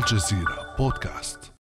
الجزيرة بودكاست.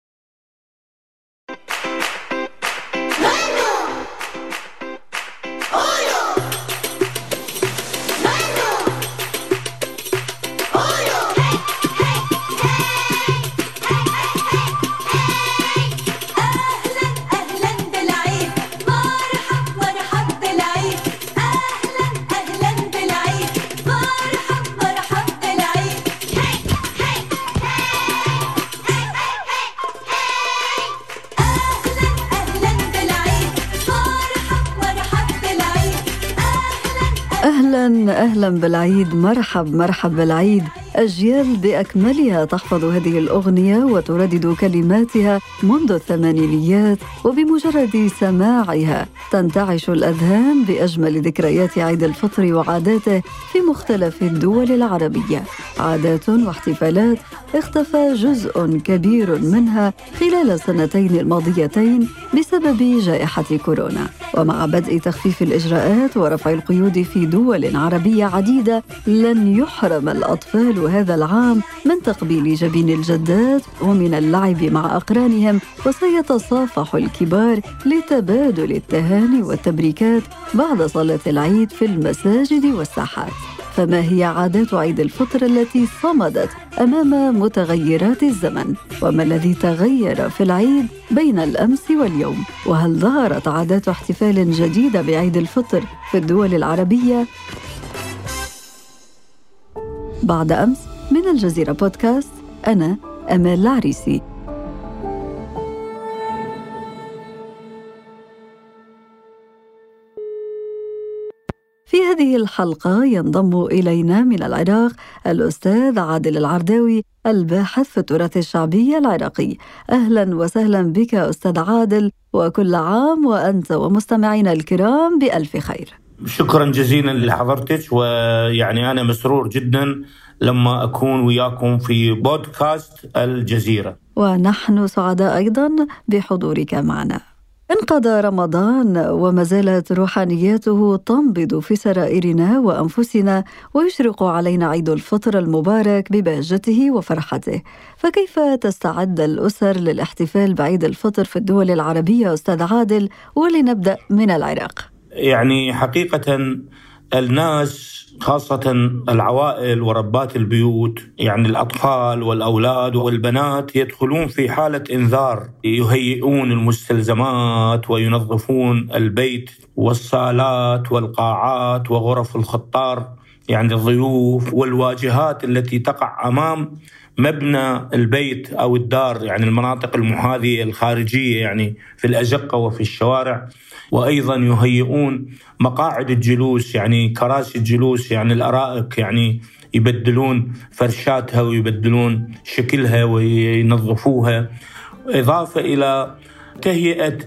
أهلا بالعيد مرحب مرحب بالعيد. أجيال بأكملها تحفظ هذه الأغنية وتردد كلماتها منذ الثمانينيات وبمجرد سماعها. تنتعش الأذهان بأجمل ذكريات عيد الفطر وعاداته في مختلف الدول العربية. عادات واحتفالات اختفى جزء كبير منها خلال السنتين الماضيتين بسبب جائحة كورونا. ومع بدء تخفيف الإجراءات ورفع القيود في دول عربية عديدة لن يحرم الأطفال هذا العام من تقبيل جبين الجدات ومن اللعب مع أقرانهم. وسيتصافح الكبار لتبادل التهاني والتبريكات بعد صلاة العيد في المساجد والساحات. فما هي عادات عيد الفطر التي صمدت أمام متغيرات الزمن. وما الذي تغير في العيد بين الأمس واليوم؟ وهل ظهرت عادات احتفال جديده بعيد الفطر في الدول العربية؟ بعد أمس من الجزيرة بودكاست أنا أمال العريسي. في هذه الحلقة ينضم إلينا من العراق الأستاذ عادل العرداوي الباحث في التراث الشعبي العراقي. أهلا وسهلا بك أستاذ عادل وكل عام وأنت ومستمعينا الكرام بألف خير. شكرا جزيلا لحضرتك ويعني أنا مسرور جدا لما أكون وياكم في بودكاست الجزيرة. ونحن سعداء أيضا بحضورك معنا. انقضى رمضان وما زالت روحانياته تنبض في سرائرنا وأنفسنا ويشرق علينا عيد الفطر المبارك ببهجته وفرحته. فكيف تستعد الأسر للاحتفال بعيد الفطر في الدول العربية أستاذ عادل؟ ولنبدأ من العراق. يعني حقيقة الناس خاصة العوائل وربات البيوت يعني الأطفال والأولاد والبنات يدخلون في حالة إنذار يهيئون المستلزمات وينظفون البيت والصالات والقاعات وغرف الخطار يعني الضيوف والواجهات التي تقع أمام مبنى البيت أو الدار يعني المناطق المحاذية الخارجية يعني في الأزقة وفي الشوارع. وأيضا يهيئون مقاعد الجلوس يعني كراسي الجلوس يعني الأرائك يعني يبدلون فرشاتها ويبدلون شكلها وينظفوها. إضافة إلى تهيئه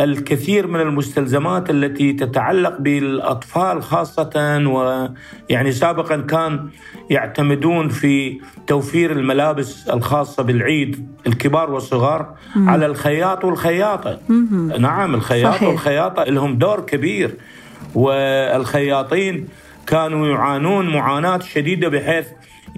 الكثير من المستلزمات التي تتعلق بالأطفال خاصة ويعني سابقا كان يعتمدون في توفير الملابس الخاصة بالعيد الكبار والصغار مم. على الخياط والخياطة مم. نعم الخياط صحيح. والخياطة لهم دور كبير والخياطين كانوا يعانون معاناة شديدة بحيث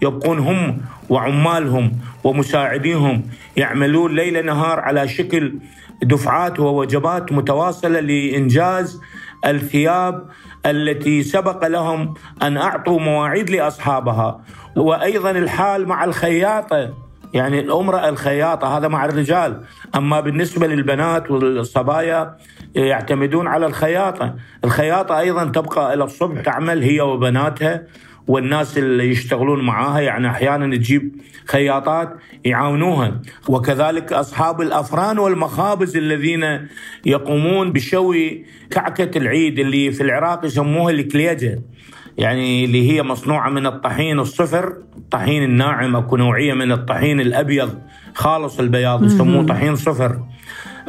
يبقون هم وعمالهم ومساعديهم يعملون ليل نهار على شكل دفعات ووجبات متواصلة لإنجاز الثياب التي سبق لهم أن أعطوا مواعيد لأصحابها. وأيضا الحال مع الخياطة يعني الامراه الخياطة هذا مع الرجال. أما بالنسبة للبنات والصبايا يعتمدون على الخياطة. الخياطة أيضا تبقى إلى الصبح تعمل هي وبناتها. والناس اللي يشتغلون معاها يعني أحيانا تجيب خياطات يعاونوها. وكذلك أصحاب الأفران والمخابز الذين يقومون بشوي كعكة العيد اللي في العراق يسموها الكليجة. يعني اللي هي مصنوعة من الطحين الصفر الطحين الناعم أكو نوعية من الطحين الأبيض خالص البياض يسموه طحين صفر.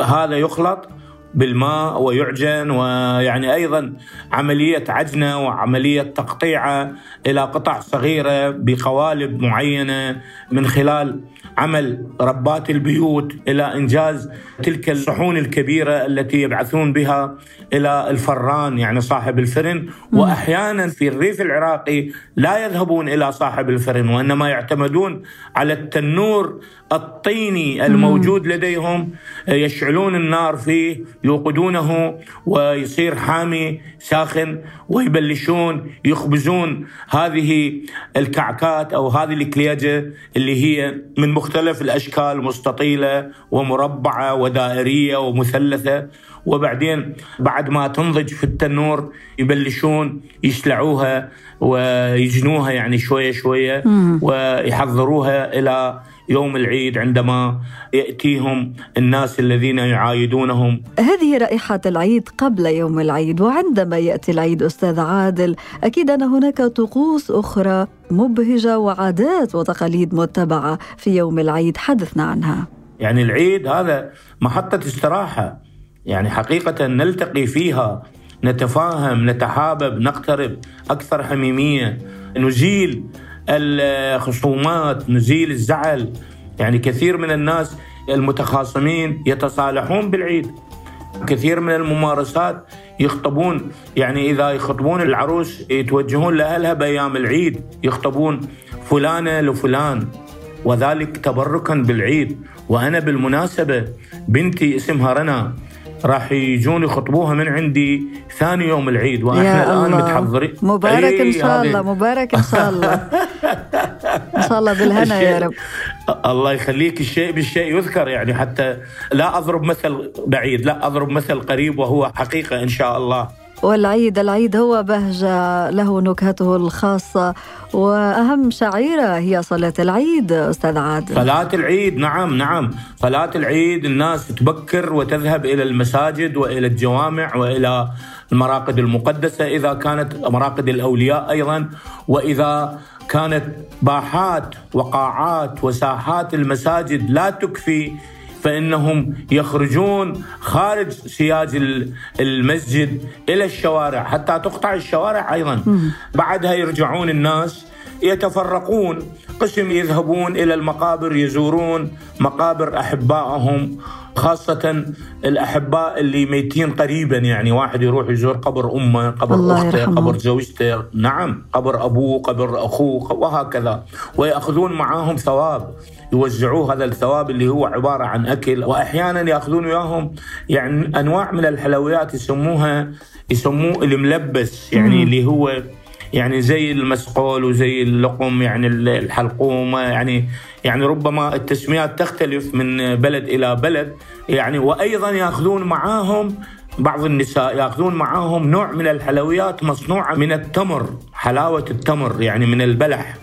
هذا يخلط بالماء ويعجن ويعني أيضا عملية عجنة وعملية تقطيعه إلى قطع صغيرة بقوالب معينة من خلال عمل ربات البيوت إلى إنجاز تلك الصحون الكبيرة التي يبعثون بها إلى الفران يعني صاحب الفرن. واحيانا في الريف العراقي لا يذهبون إلى صاحب الفرن وإنما يعتمدون على التنور الطيني الموجود لديهم يشعلون النار فيه يوقدونه ويصير حامي ساخن ويبلشون يخبزون هذه الكعكات أو هذه الكليجة اللي هي من مختلف الأشكال مستطيلة ومربعة ودائرية ومثلثة. وبعدين بعد ما تنضج في التنور يبلشون يسلعوها ويجنوها يعني شوية شوية ويحضروها إلى يوم العيد عندما يأتيهم الناس الذين يعايدونهم. هذه رائحة العيد قبل يوم العيد وعندما يأتي العيد أستاذ عادل أكيد أن هناك طقوس أخرى مبهجة وعادات وتقاليد متبعة في يوم العيد حدثنا عنها. يعني العيد هذا محطة استراحة. يعني حقيقة نلتقي فيها نتفاهم نتحابب نقترب أكثر حميمية. نزيل الخصومات نزيل الزعل. يعني كثير من الناس المتخاصمين يتصالحون بالعيد. كثير من الممارسات يخطبون يعني إذا يخطبون العروس يتوجهون لأهلها بأيام العيد يخطبون فلانة لفلان. وذلك تبركا بالعيد. وأنا بالمناسبة بنتي اسمها رنا. راح يجون يخطبوها من عندي ثاني يوم العيد وإحنا الآن الله. متحضرين. مبارك إن إي، شاء الله مبارك إن شاء الله. إن شاء الله بالهنا يا رب. الله يخليك الشيء بالشيء يذكر يعني حتى لا أضرب مثل بعيد لا أضرب مثل قريب وهو حقيقة إن شاء الله. والعيد العيد هو بهجة له نكهته الخاصة. وأهم شعيرة هي صلاة العيد أستاذ عادل. صلاة العيد نعم نعم. صلاة العيد الناس تبكر وتذهب إلى المساجد وإلى الجوامع وإلى المراقد المقدسة إذا كانت مراقد الأولياء أيضا. وإذا كانت باحات وقاعات وساحات المساجد لا تكفي فإنهم يخرجون خارج سياج ال- المسجد إلى الشوارع حتى تقطع الشوارع أيضا. بعدها يرجعون الناس يتفرقون قسم يذهبون إلى المقابر يزورون مقابر أحبائهم. خاصة الأحباء اللي ميتين قريبا يعني واحد يروح يزور قبر أمه قبر أخته يرحمه. قبر زوجته. نعم قبر أبوه قبر أخوه وهكذا. ويأخذون معاهم ثواب يوزعوه هذا الثواب اللي هو عبارة عن أكل. وأحيانا يأخذون وياهم يعني أنواع من الحلويات يسموها يسموه الملبس يعني اللي هو يعني زي المسقول وزي اللقم يعني الحلقومة يعني يعني ربما التسميات تختلف من بلد إلى بلد. يعني وأيضا يأخذون معاهم بعض النساء يأخذون معاهم نوع من الحلويات مصنوعة من التمر حلاوة التمر يعني من البلح.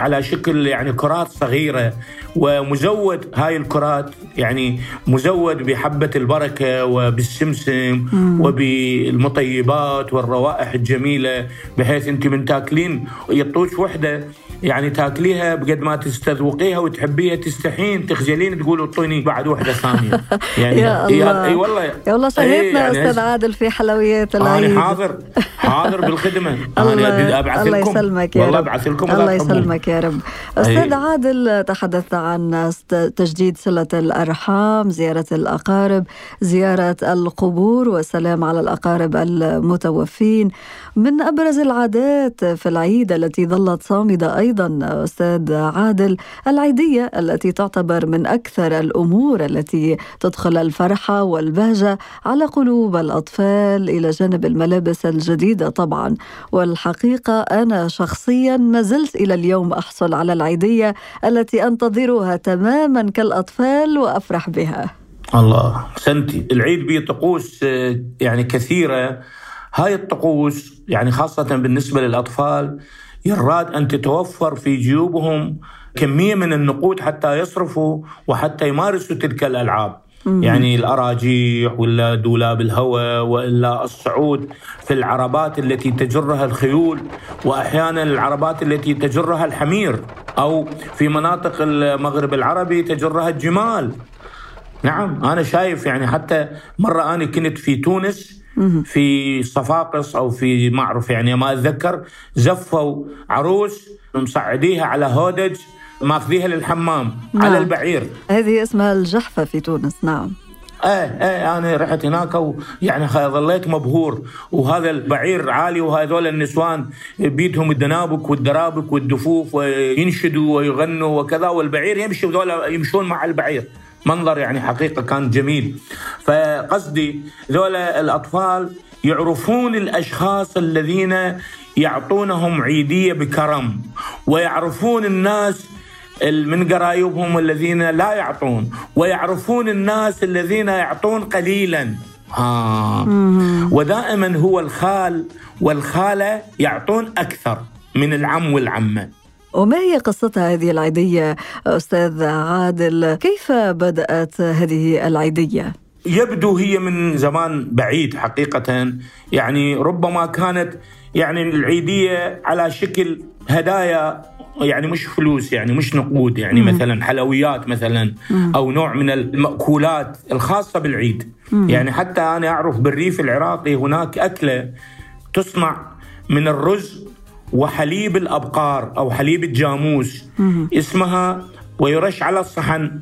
على شكل يعني كرات صغيرة. ومزود هاي الكرات يعني مزود بحبة البركة وبالسمسم وبالمطيبات والروائح الجميلة بحيث انت من تاكلين يطوش وحدة. يعني تاكليها بقد ما تستذوقيها وتحبيها تستحين تخجلين تقول اعطوني بعد وحدة ثانية. يعني يا الله. إي والله. يا الله إي شهدنا يعني أستاذ هسه- عادل في حلويات العيد. أنا حاضر. حاضر بالخدمة. الله أنا ابعث الله لكم يسلمك يا والله رب. ابعث لكم الله. يسلمك يا رب. أستاذ أي. عادل تحدثت عن تجديد صلة الأرحام زيارة الأقارب زيارة القبور والسلام على الأقارب المتوفين. من أبرز العادات في العيد التي ظلت صامدة أيضا أستاذ عادل العيدية التي تعتبر من أكثر الأمور التي تدخل الفرحه والبهجة على قلوب الأطفال إلى جانب الملابس الجديدة طبعا. والحقيقة أنا شخصيا ما زلت إلى اليوم أحصل على العيدية التي أنتظرها تماما كالأطفال وأفرح بها. الله احسنتي العيد به طقوس آه، يعني كثيرة. هاي الطقوس يعني خاصة بالنسبة للأطفال يراد أن تتوفر في جيوبهم كمية من النقود حتى يصرفوا وحتى يمارسوا تلك الألعاب. يعني الأراجيح ولا دولاب الهواء وإلا الصعود في العربات التي تجرها الخيول وأحيانا العربات التي تجرها الحمير أو في مناطق المغرب العربي تجرها الجمال. نعم أنا شايف يعني حتى مرة أنا كنت في تونس في صفاقس أو في ما اعرف يعني ما أتذكر زفوا عروس مصعديها على هودج ماخذيها للحمام نعم. على البعير. هذه اسمها الجحفة في تونس نعم. إيه إيه أنا رحت هناك ويعني ظليت مبهور. وهذا البعير عالي وهذول النسوان بيدهم الدنابك والدرابك والدفوف وينشدوا ويغنوا وكذا والبعير يمشي وذول يمشون مع البعير. منظر يعني حقيقة كان جميل. فقصدي ذول الأطفال يعرفون الأشخاص الذين يعطونهم عيدية بكرم ويعرفون الناس من قرايبهم الذين لا يعطون ويعرفون الناس الذين يعطون قليلا. آه. ودائما هو الخال والخالة يعطون أكثر من العم والعمة. وما هي قصتها هذه العيدية أستاذ عادل؟ كيف بدأت هذه العيدية؟ يبدو هي من زمان بعيد حقيقة. يعني ربما كانت يعني العيدية على شكل هدايا يعني مش فلوس يعني مش نقود يعني مم. مثلا حلويات مثلا أو نوع من المأكولات الخاصة بالعيد. يعني حتى أنا أعرف بالريف العراقي هناك أكلة تصنع من الرز وحليب الأبقار أو حليب الجاموس. اسمها ويرش على الصحن.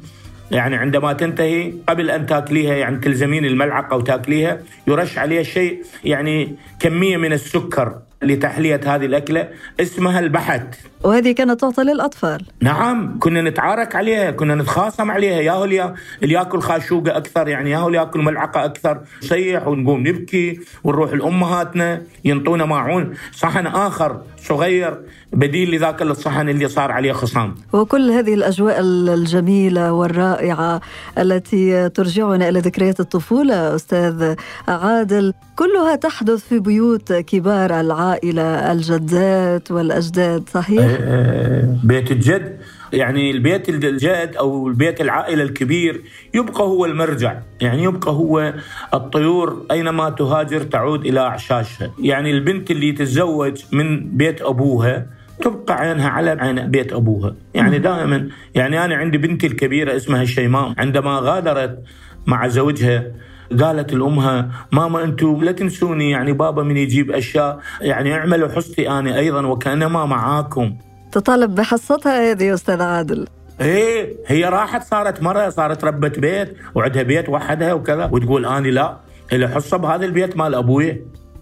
يعني عندما تنتهي قبل أن تاكليها يعني تلزمين الملعقة وتاكليها يرش عليها شيء يعني كمية من السكر. لتحلية هذه الأكلة اسمها البحت. وهذه كانت تعطى للأطفال. نعم كنا نتعارك عليها كنا نتخاصم عليها. ياهو اللي اللي ياكل خاشوقه أكثر يعني ياهو اللي ياكل ملعقة أكثر. نصيح ونقوم نبكي ونروح لأمهاتنا ينطونا ماعون صحن آخر صغير بديل لذاك الصحن اللي صار عليه خصام. وكل هذه الأجواء الجميلة والرائعة التي ترجعنا إلى ذكريات الطفولة أستاذ عادل. كلها تحدث في بيوت كبار العائلة الجدات والأجداد صحيح؟ آه، بيت الجد. يعني البيت الجد أو البيت العائلة الكبير يبقى هو المرجع. يعني يبقى هو الطيور أينما تهاجر تعود إلى أعشاشها. يعني البنت اللي تتزوج من بيت أبوها تبقى عينها على عين بيت أبوها. يعني دائما يعني أنا عندي بنتي الكبيرة اسمها شيماء. عندما غادرت مع زوجها قالت لامها ماما أنتم لا تنسوني يعني بابا من يجيب أشياء يعني اعملوا حصتي أنا أيضا وكانما معاكم. تطالب بحصتها هذه أستاذ عادل. إيه هي راحت صارت مرة صارت ربة بيت وعندها بيت وحدها وكذا وتقول اني لا اللي حصة بهذا البيت مال أبوي.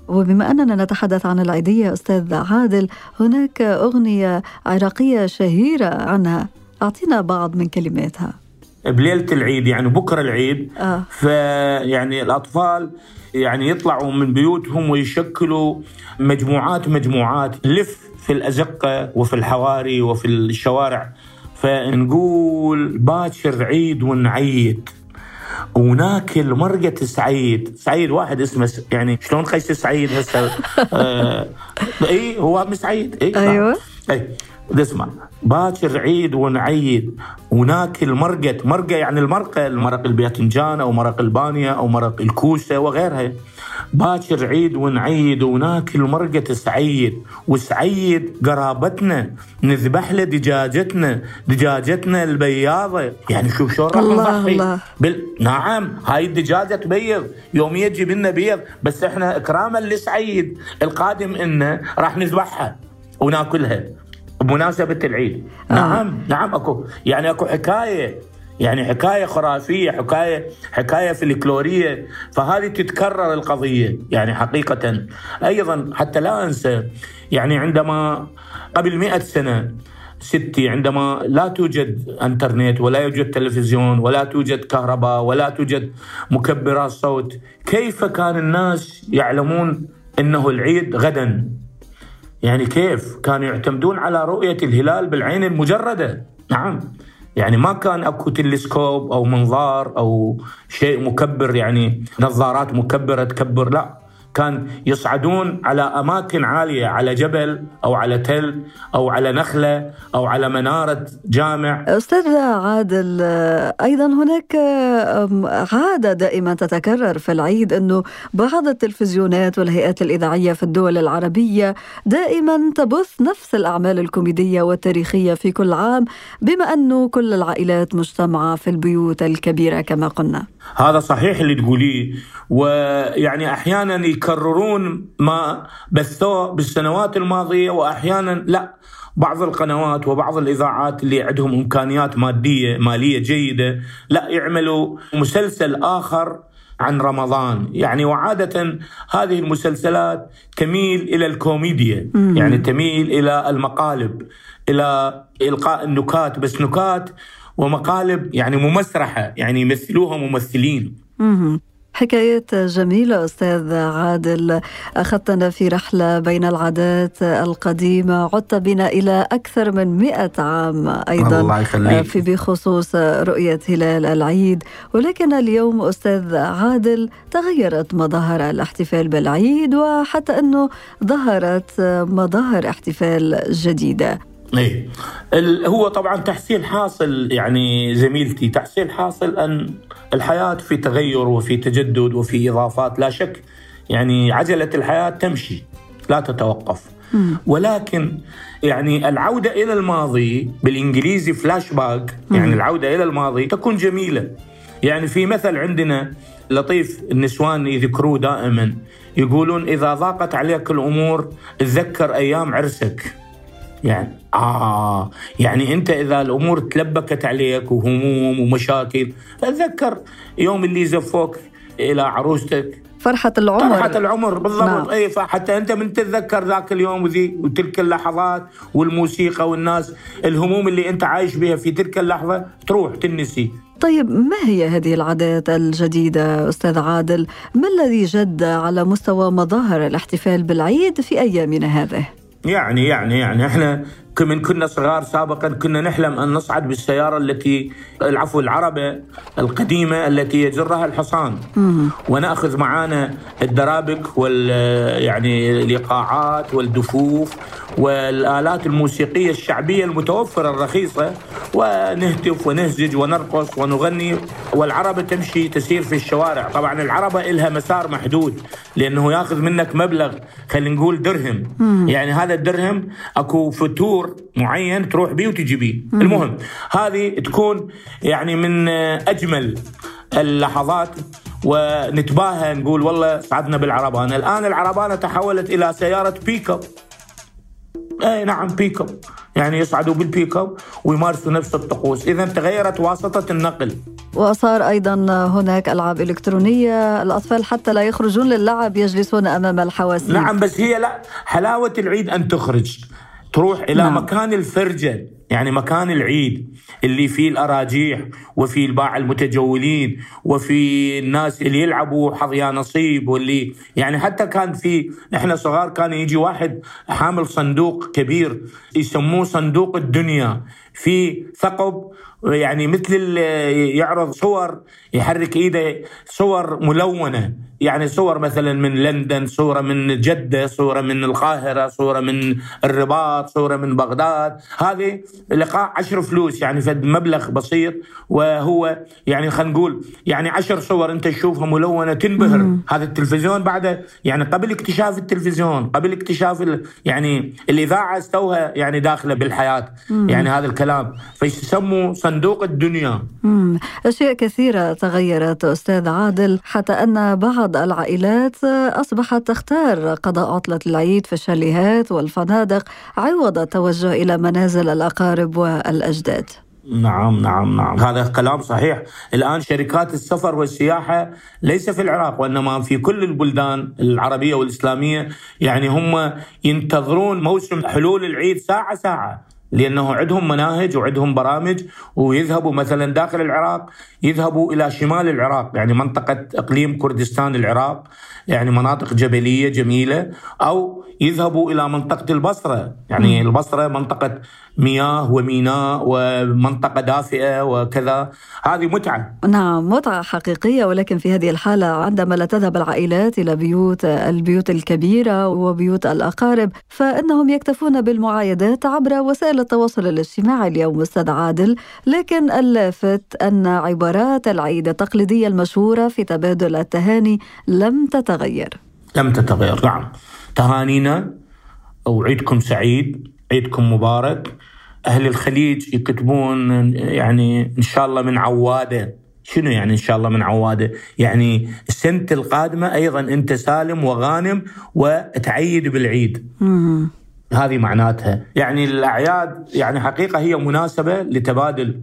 وبما أننا نتحدث عن العيدية أستاذ عادل هناك أغنية عراقية شهيرة عنها أعطينا بعض من كلماتها. بليلة العيد يعني بكرة العيد. آه. فيعني الأطفال يعني يطلعوا من بيوتهم ويشكلوا مجموعات مجموعات لف في الأزقة وفي الحواري وفي الشوارع. فنقول باكر عيد ونعيد. وناكل مرقة سعيد. سعيد واحد اسمه. يعني شلون قيس سعيد هسه؟ آه... إي هو ابن سعيد. إي أيوة. إي اسمع باكر عيد ونعيد. وناكل مرقة مرقة يعني المرقة المرق الباذنجان أو مرق البانية أو مرق الكوسة وغيرها. باكر عيد ونعيد وناكل مرقة سعيد. وسعيد قرابتنا نذبح له دجاجتنا دجاجتنا البياضة. يعني شوف شلون راح الله نضحي. الله. بال... نعم هاي الدجاجة تبيض. يوميا تجيب لنا بيض بس إحنا اكراما لسعيد القادم إنه راح نذبحها وناكلها بمناسبة العيد. آه. نعم نعم أكو. يعني أكو حكاية. يعني حكاية خرافية حكاية حكاية فلكلورية. فهذه تتكرر القضية يعني حقيقة. أيضا حتى لا أنسى يعني عندما قبل مئة سنة ستي عندما لا توجد إنترنت ولا يوجد تلفزيون ولا توجد كهرباء ولا توجد مكبرات صوت كيف كان الناس يعلمون إنه العيد غدا؟ يعني كيف كانوا يعتمدون على رؤية الهلال بالعين المجردة؟ نعم. يعني ما كان أكو تلسكوب أو منظار أو شيء مكبر يعني نظارات مكبرة تكبر لا. كان يصعدون على أماكن عالية على جبل أو على تل أو على نخلة أو على منارة جامع. أستاذ عادل أيضا هناك عادة دائما تتكرر في العيد أنه بعض التلفزيونات والهيئات الإذاعية في الدول العربية دائما تبث نفس الأعمال الكوميدية والتاريخية في كل عام بما أنه كل العائلات مجتمعة في البيوت الكبيرة كما قلنا. هذا صحيح اللي تقوليه ويعني أحيانا يكررون ما بثوه بالسنوات الماضية واحيانا لا. بعض القنوات وبعض الإذاعات اللي عندهم إمكانيات مادية مالية جيدة لا يعملوا مسلسل آخر عن رمضان. يعني وعادة هذه المسلسلات تميل إلى الكوميديا. يعني تميل إلى المقالب إلى إلقاء النكات. بس نكات ومقالب يعني ممسرحة يعني يمثلوها ممثلين. مهم. حكايات جميلة أستاذ عادل. أخذتنا في رحلة بين العادات القديمة عدت بنا إلى أكثر من مئة عام أيضا الله يخليك. في بخصوص رؤية هلال العيد. ولكن اليوم أستاذ عادل تغيرت مظاهر الاحتفال بالعيد وحتى أنه ظهرت مظاهر احتفال جديدة. إيه. هو طبعا تحصيل حاصل يعني زميلتي تحصيل حاصل أن الحياة في تغير وفي تجدد وفي إضافات. لا شك يعني عجلة الحياة تمشي لا تتوقف. ولكن يعني العودة إلى الماضي بالإنجليزي فلاش باك يعني العودة إلى الماضي تكون جميلة. يعني في مثل عندنا لطيف النسوان يذكروه دائما يقولون إذا ضاقت عليك الأمور تذكر أيام عرسك. يعني آه يعني أنت إذا الأمور تلبكت عليك وهموم ومشاكل فتذكر يوم اللي زفوك إلى عروستك فرحة العمر فرحة العمر بالضبط نعم. اي فحتى أنت من تتذكر ذاك اليوم وذي وتلك اللحظات والموسيقى والناس الهموم اللي أنت عايش بها في تلك اللحظة تروح تنسي طيب ما هي هذه العادات الجديدة أستاذ عادل؟ ما الذي جد على مستوى مظاهر الاحتفال بالعيد في أيامنا هذه؟ يعني يعني يعني إحنا من كنا صغار سابقا كنا نحلم أن نصعد بالسيارة التي العفو العربة القديمة التي يجرها الحصان. ونأخذ معانا الدرابك وال يعني الإيقاعات والدفوف والآلات الموسيقية الشعبية المتوفرة الرخيصة. ونهتف ونهزج ونرقص ونغني. والعربة تمشي تسير في الشوارع. طبعا العربة لها مسار محدود لأنه ياخذ منك مبلغ خلينا نقول درهم. يعني هذا الدرهم أكو فتور معين تروح بيه وتجي بيه. المهم هذه تكون يعني من أجمل اللحظات ونتباهى نقول والله صعدنا بالعربانة. الآن العربانة تحولت إلى سيارة بيك اب أي نعم بيك اب يعني يصعدوا بالبيك اب ويمارسوا نفس الطقوس. اذا تغيرت واسطة النقل. وصار أيضا هناك ألعاب إلكترونية. الأطفال حتى لا يخرجون للعب يجلسون أمام الحواسيب نعم بس هي لا حلاوة العيد أن تخرج. تروح إلى نعم. مكان الفرجة يعني مكان العيد اللي فيه الأراجيح وفي الباع المتجولين وفي الناس اللي يلعبوا حظ يا نصيب واللي يعني حتى كان في إحنا صغار كان يجي واحد حامل صندوق كبير يسموه صندوق الدنيا في ثقب يعني مثل يعرض صور يحرك إيده. صور ملونة. يعني صور مثلا من لندن صورة من جدة صورة من القاهرة صورة من الرباط صورة من بغداد. هذه لقاء عشر فلوس يعني فد مبلغ بسيط. وهو يعني خلينا نقول يعني عشر صور أنت تشوفها ملونة تنبهر. هذا التلفزيون بعد يعني قبل اكتشاف التلفزيون قبل اكتشاف ال- يعني الإذاعة استوها يعني داخله بالحياة. يعني هذا الكلام. فيسموا صندوق الدنيا. مم. أشياء كثيرة تغيرت أستاذ عادل حتى أن بعض العائلات أصبحت تختار قضاء عطلة العيد في الشاليهات والفنادق عوض التوجه إلى منازل الأقارب والأجداد. نعم نعم نعم. هذا كلام صحيح. الآن شركات السفر والسياحة ليس في العراق وإنما في كل البلدان العربية والإسلامية. يعني هم ينتظرون موسم حلول العيد ساعة ساعة. لأنه عندهم مناهج وعندهم برامج ويذهبوا مثلا داخل العراق يذهبوا إلى شمال العراق يعني منطقة إقليم كردستان العراق يعني مناطق جبلية جميلة أو يذهبوا إلى منطقة البصرة، يعني البصرة منطقة مياه وميناء ومنطقة دافئة وكذا، هذه متعة. نعم متعة حقيقية ولكن في هذه الحالة عندما لا تذهب العائلات إلى بيوت البيوت الكبيرة وبيوت الأقارب فإنهم يكتفون بالمعايدات عبر وسائل التواصل الاجتماعي. اليوم أستاذ عادل لكن اللافت أن عبارات العيد التقليدية المشهورة في تبادل التهاني لم تتغير. لم تتغير نعم. تهانينا. وعيدكم سعيد عيدكم مبارك. أهل الخليج يكتبون يعني إن شاء الله من عوادة. شنو يعني إن شاء الله من عوادة؟ يعني السنة القادمة أيضا أنت سالم وغانم وتعيد بالعيد. مم. هذه معناتها. يعني الأعياد يعني حقيقة هي مناسبة لتبادل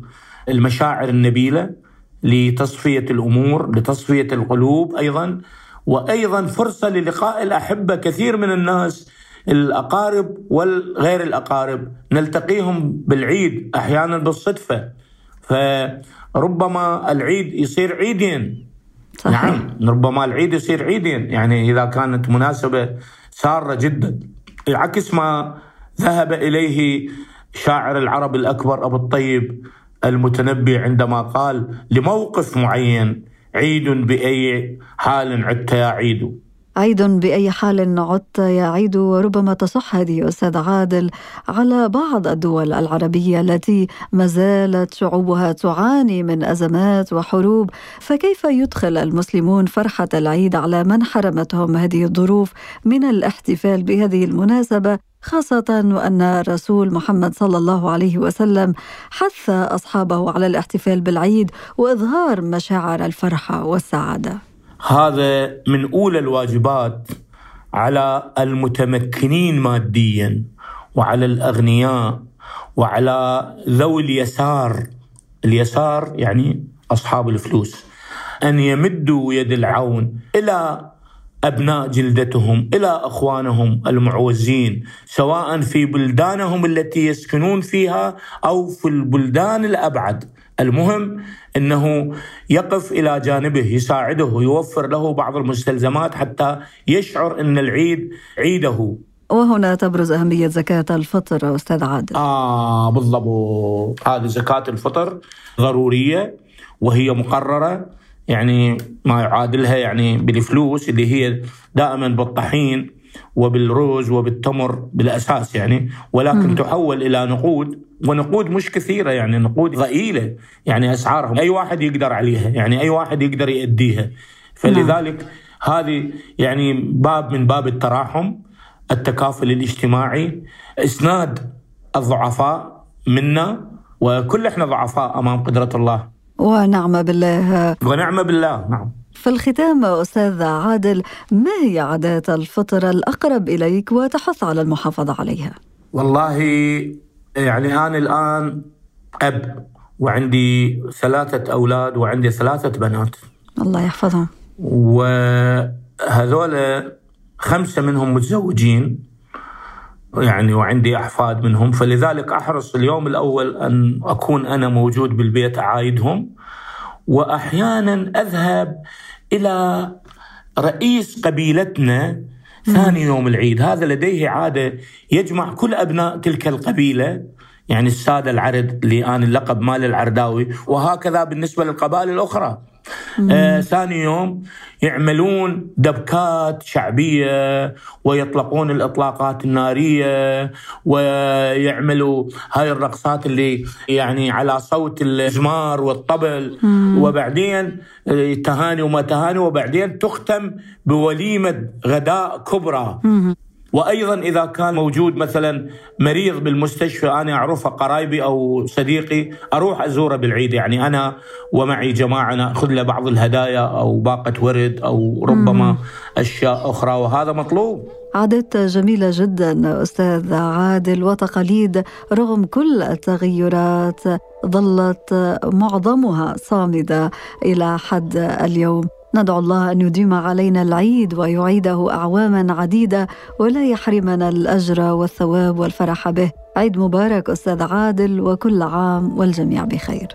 المشاعر النبيلة لتصفية الأمور لتصفية القلوب أيضا. وأيضا فرصة للقاء الأحبة كثير من الناس الأقارب والغير الأقارب. نلتقيهم بالعيد أحيانا بالصدفة. فربما العيد يصير عيدين. صحيح. نعم ربما العيد يصير عيدين. يعني إذا كانت مناسبة سارة جدا. عكس ما ذهب إليه شاعر العرب الأكبر أبو الطيب المتنبي عندما قال لموقف معين عيد بأي حال عدت يا عيد. عيد بأي حال عدت يا عيد وربما تصح هذه أستاذ عادل على بعض الدول العربية التي ما زالت شعوبها تعاني من أزمات وحروب. فكيف يدخل المسلمون فرحة العيد على من حرمتهم هذه الظروف من الاحتفال بهذه المناسبة؟ خاصة وأن الرسول محمد صلى الله عليه وسلم حث أصحابه على الاحتفال بالعيد وإظهار مشاعر الفرحة والسعادة. هذا من أولى الواجبات على المتمكنين ماديا وعلى الأغنياء وعلى ذوي اليسار. اليسار يعني أصحاب الفلوس. أن يمدوا يد العون إلى أبناء جلدتهم إلى أخوانهم المعوزين سواء في بلدانهم التي يسكنون فيها أو في البلدان الأبعد. المهم أنه يقف إلى جانبه يساعده يوفر له بعض المستلزمات حتى يشعر أن العيد عيده. وهنا تبرز أهمية زكاة الفطر أستاذ عادل. آه بالضبط. هذه زكاة الفطر ضرورية وهي مقررة. يعني ما يعادلها يعني بالفلوس اللي هي دائما بالطحين وبالرز وبالتمر بالأساس يعني. ولكن تحول إلى نقود ونقود مش كثيرة يعني نقود ضئيلة يعني أسعارهم. أي واحد يقدر عليها يعني أي واحد يقدر يؤديها فلذلك هذه يعني باب من باب التراحم التكافل الاجتماعي إسناد الضعفاء منا وكل إحنا ضعفاء أمام قدرة الله. ونعم بالله. ونعم بالله نعم. في الختام أستاذ عادل ما هي عادات الفطر الأقرب إليك وتحث على المحافظة عليها؟ والله يعني أنا الآن أب وعندي ثلاثة أولاد وعندي ثلاثة بنات. الله يحفظهم. وهذول خمسة منهم متزوجين. يعني وعندي أحفاد منهم. فلذلك أحرص اليوم الأول أن أكون أنا موجود بالبيت أعايدهم وأحيانا أذهب إلى رئيس قبيلتنا ثاني يوم العيد. هذا لديه عادة يجمع كل أبناء تلك القبيلة يعني السادة العرد اللي أنا اللقب مال العرداوي وهكذا بالنسبة للقبائل الأخرى. آه ثاني يوم يعملون دبكات شعبية ويطلقون الإطلاقات النارية ويعملوا هاي الرقصات اللي يعني على صوت الزمار والطبل. وبعدين آه، تهاني وما تهاني وبعدين تختم بوليمة غداء كبرى. وأيضا إذا كان موجود مثلا مريض بالمستشفى أنا اعرفه قرايبي أو صديقي أروح أزوره بالعيد. يعني أنا ومعي جماعة ناخذ له بعض الهدايا أو باقة ورد أو ربما أشياء أخرى. وهذا مطلوب. عادات جميلة جدا أستاذ عادل. وتقاليد رغم كل التغيرات ظلت معظمها صامدة إلى حد اليوم. ندعو الله أن يديم علينا العيد ويعيده أعواما عديدة ولا يحرمنا الأجر والثواب والفرح به. عيد مبارك أستاذ عادل وكل عام والجميع بخير.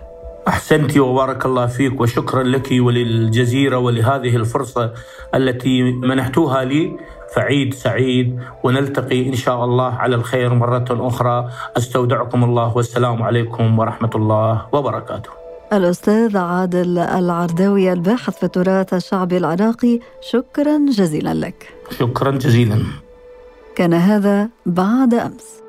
احسنتي وبارك الله فيك وشكرا لك وللجزيرة ولهذه الفرصة التي منحتوها لي. فعيد سعيد ونلتقي إن شاء الله على الخير مرة أخرى. أستودعكم الله والسلام عليكم ورحمة الله وبركاته. الأستاذ عادل العرداوي الباحث في التراث الشعبي العراقي. شكرا جزيلا لك. شكرا جزيلا. كان هذا بعد أمس.